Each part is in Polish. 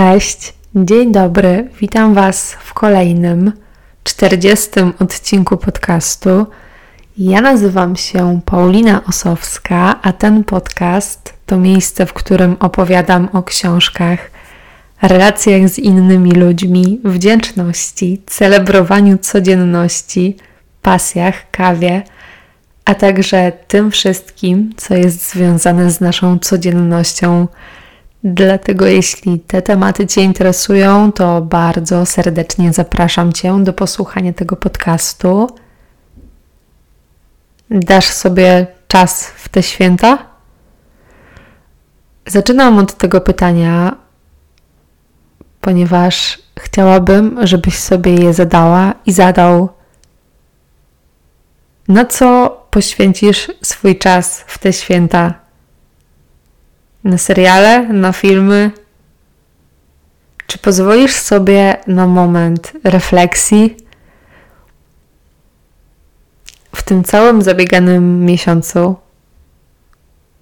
Cześć, dzień dobry, witam Was w kolejnym 40 odcinku podcastu. Ja nazywam się Paulina Osowska, a ten podcast to miejsce, w którym opowiadam o książkach, relacjach z innymi ludźmi, wdzięczności, celebrowaniu codzienności, pasjach, kawie, a także tym wszystkim, co jest związane z naszą codziennością Dlatego jeśli te tematy Cię interesują, to bardzo serdecznie zapraszam Cię do posłuchania tego podcastu. Dasz sobie czas w te święta? Zaczynam od tego pytania, ponieważ chciałabym, żebyś sobie je zadała i zadał. Na co poświęcisz swój czas w te święta? Na seriale, na filmy? Czy pozwolisz sobie na moment refleksji w tym całym zabieganym miesiącu?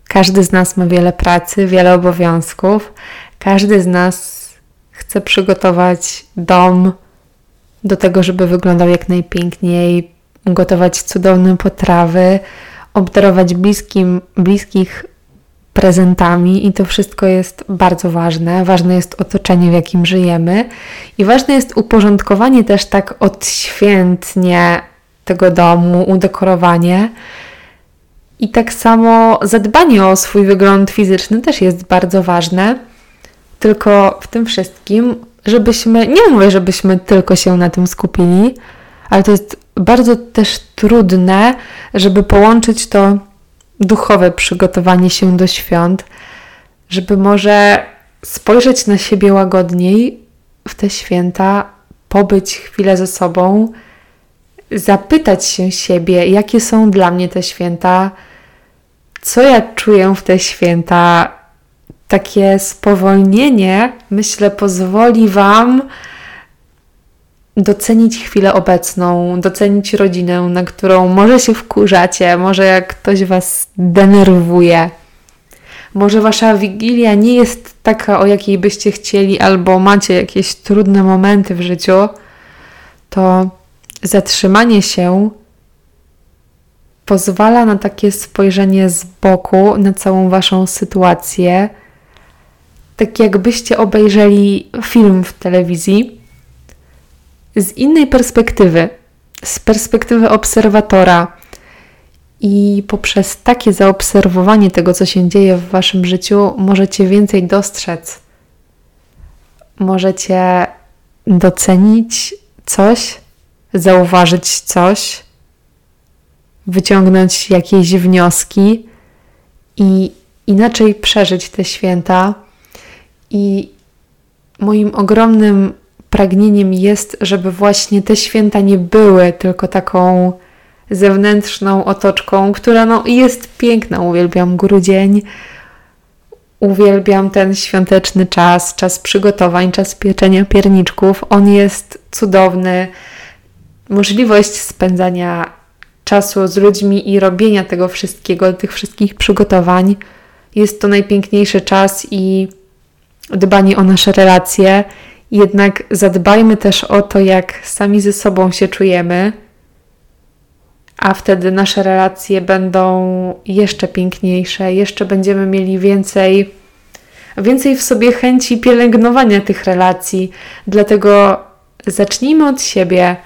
Każdy z nas ma wiele pracy, wiele obowiązków. Każdy z nas chce przygotować dom do tego, żeby wyglądał jak najpiękniej, gotować cudowne potrawy, obdarować bliskim, bliskich prezentami i to wszystko jest bardzo ważne. Ważne jest otoczenie, w jakim żyjemy i ważne jest uporządkowanie też tak odświętnie tego domu, udekorowanie. I tak samo zadbanie o swój wygląd fizyczny też jest bardzo ważne. Tylko w tym wszystkim, żebyśmy, nie mówię, żebyśmy tylko się na tym skupili, ale to jest bardzo też trudne, żeby połączyć to duchowe przygotowanie się do świąt, żeby może spojrzeć na siebie łagodniej w te święta, pobyć chwilę ze sobą, zapytać się siebie, jakie są dla mnie te święta, co ja czuję w te święta. Takie spowolnienie, myślę, pozwoli Wam docenić chwilę obecną, docenić rodzinę, na którą może się wkurzacie, może jak ktoś Was denerwuje. Może Wasza wigilia nie jest taka, o jakiej byście chcieli, albo macie jakieś trudne momenty w życiu, to zatrzymanie się pozwala na takie spojrzenie z boku na całą Waszą sytuację, tak jakbyście obejrzeli film w telewizji z innej perspektywy, z perspektywy obserwatora. I poprzez takie zaobserwowanie tego, co się dzieje w waszym życiu, możecie więcej dostrzec. Możecie docenić coś, zauważyć coś, wyciągnąć jakieś wnioski i inaczej przeżyć te święta. I moim ogromnym pragnieniem jest, żeby właśnie te święta nie były tylko taką zewnętrzną otoczką, która no, jest piękna. Uwielbiam grudzień, uwielbiam ten świąteczny czas, czas przygotowań, czas pieczenia pierniczków. On jest cudowny. Możliwość spędzania czasu z ludźmi i robienia tego wszystkiego, tych wszystkich przygotowań. Jest to najpiękniejszy czas i dbanie o nasze relacje jednak zadbajmy też o to, jak sami ze sobą się czujemy, a wtedy nasze relacje będą jeszcze piękniejsze, jeszcze będziemy mieli więcej, więcej w sobie chęci pielęgnowania tych relacji. Dlatego zacznijmy od siebie.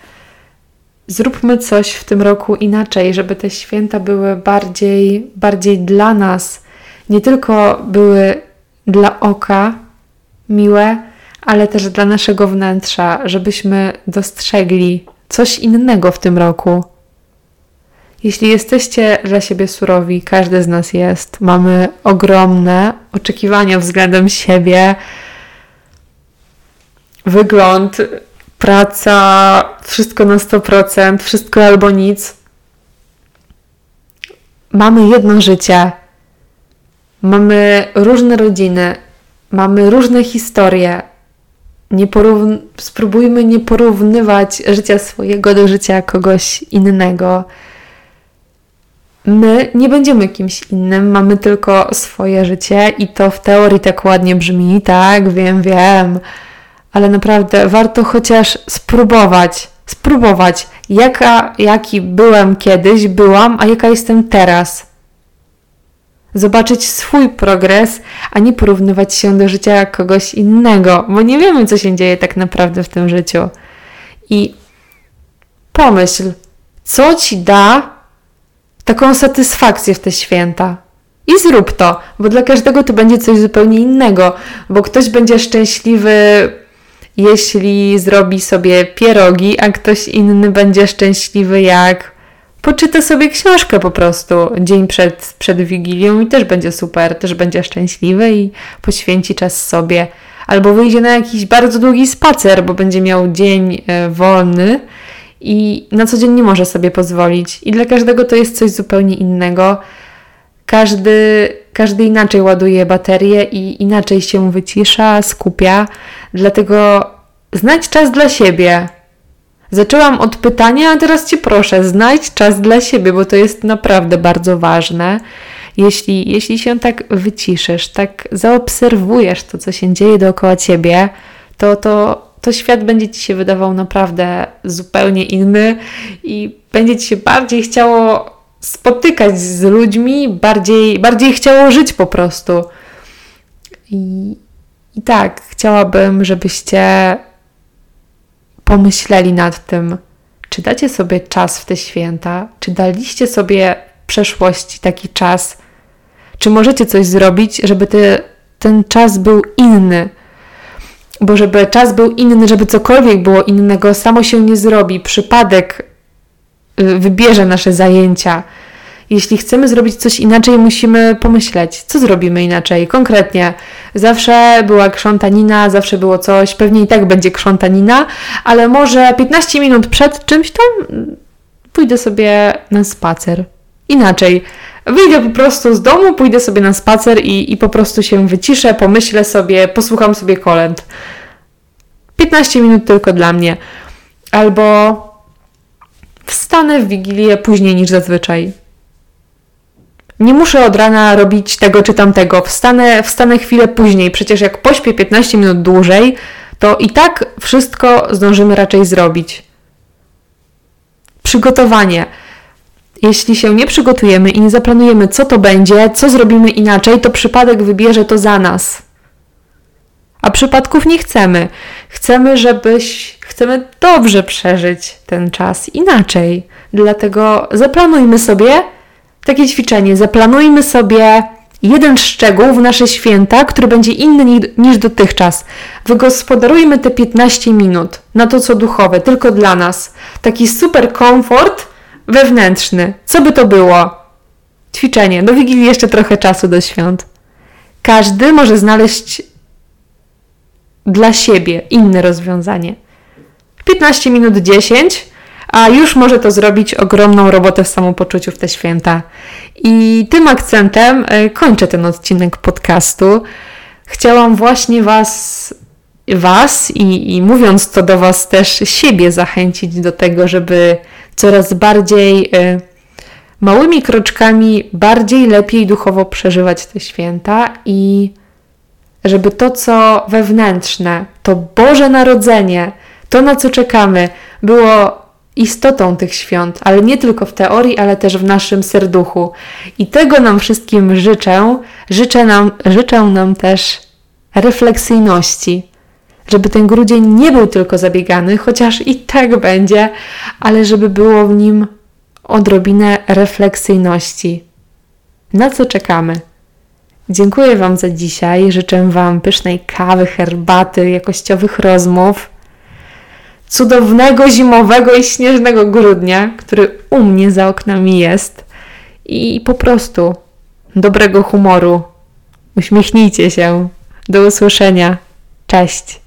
Zróbmy coś w tym roku inaczej, żeby te święta były bardziej, bardziej dla nas, nie tylko były dla oka miłe, ale też dla naszego wnętrza, żebyśmy dostrzegli coś innego w tym roku. Jeśli jesteście dla siebie surowi, każdy z nas jest, mamy ogromne oczekiwania względem siebie, wygląd, praca, wszystko na 100%, wszystko albo nic. Mamy jedno życie, mamy różne rodziny, mamy różne historie, nie porówn- spróbujmy nie porównywać życia swojego do życia kogoś innego. my nie będziemy kimś innym, mamy tylko swoje życie i to w teorii tak ładnie brzmi, tak, wiem, wiem, ale naprawdę warto chociaż spróbować, spróbować, jaka, jaki byłem kiedyś, byłam, a jaka jestem teraz. Zobaczyć swój progres, a nie porównywać się do życia kogoś innego, bo nie wiemy, co się dzieje tak naprawdę w tym życiu. I pomyśl, co ci da taką satysfakcję w te święta. I zrób to, bo dla każdego to będzie coś zupełnie innego, bo ktoś będzie szczęśliwy, jeśli zrobi sobie pierogi, a ktoś inny będzie szczęśliwy, jak poczyta sobie książkę po prostu dzień przed, przed Wigilią i też będzie super, też będzie szczęśliwy i poświęci czas sobie. Albo wyjdzie na jakiś bardzo długi spacer, bo będzie miał dzień e, wolny i na co dzień nie może sobie pozwolić. I dla każdego to jest coś zupełnie innego. Każdy, każdy inaczej ładuje baterię i inaczej się wycisza, skupia. Dlatego znajdź czas dla siebie. Zaczęłam od pytania, a teraz Cię proszę, znajdź czas dla siebie, bo to jest naprawdę bardzo ważne. Jeśli, jeśli się tak wyciszysz, tak zaobserwujesz to, co się dzieje dookoła Ciebie, to, to to świat będzie Ci się wydawał naprawdę zupełnie inny i będzie Ci się bardziej chciało spotykać z ludźmi, bardziej, bardziej chciało żyć po prostu. I, I tak, chciałabym, żebyście pomyśleli nad tym, czy dacie sobie czas w te święta, czy daliście sobie w przeszłości taki czas, czy możecie coś zrobić, żeby te, ten czas był inny bo żeby czas był inny, żeby cokolwiek było innego, samo się nie zrobi. Przypadek y, wybierze nasze zajęcia. Jeśli chcemy zrobić coś inaczej, musimy pomyśleć, co zrobimy inaczej. Konkretnie, zawsze była krzątanina, zawsze było coś, pewnie i tak będzie krzątanina, ale może 15 minut przed czymś tam pójdę sobie na spacer. Inaczej, wyjdę po prostu z domu, pójdę sobie na spacer i, i po prostu się wyciszę, pomyślę sobie, posłucham sobie kolęd. 15 minut tylko dla mnie. Albo wstanę w Wigilię później niż zazwyczaj. Nie muszę od rana robić tego czy tamtego. Wstanę, wstanę chwilę później. Przecież jak pośpię 15 minut dłużej, to i tak wszystko zdążymy raczej zrobić. Przygotowanie. Jeśli się nie przygotujemy i nie zaplanujemy, co to będzie, co zrobimy inaczej, to przypadek wybierze to za nas. A przypadków nie chcemy. Chcemy, żebyś, chcemy dobrze przeżyć ten czas inaczej. Dlatego zaplanujmy sobie takie ćwiczenie. Zaplanujmy sobie jeden szczegół w nasze święta, który będzie inny niż dotychczas. Wygospodarujmy te 15 minut na to, co duchowe, tylko dla nas. Taki super komfort wewnętrzny. Co by to było? Ćwiczenie. Do Wigilii jeszcze trochę czasu do świąt. Każdy może znaleźć dla siebie inne rozwiązanie. 15 minut 10, a już może to zrobić ogromną robotę w samopoczuciu w te święta. I tym akcentem e, kończę ten odcinek podcastu. Chciałam właśnie Was, was i, i mówiąc to do Was też siebie zachęcić do tego, żeby coraz bardziej y, małymi kroczkami, bardziej lepiej duchowo przeżywać te święta i żeby to, co wewnętrzne, to Boże Narodzenie, to na co czekamy, było istotą tych świąt, ale nie tylko w teorii, ale też w naszym serduchu. I tego nam wszystkim życzę. Życzę nam, życzę nam też refleksyjności, żeby ten grudzień nie był tylko zabiegany, chociaż i tak będzie, ale żeby było w nim odrobinę refleksyjności. Na co czekamy? Dziękuję Wam za dzisiaj. Życzę Wam pysznej kawy, herbaty, jakościowych rozmów, cudownego zimowego i śnieżnego grudnia, który u mnie za oknami jest, i po prostu dobrego humoru. Uśmiechnijcie się. Do usłyszenia. Cześć.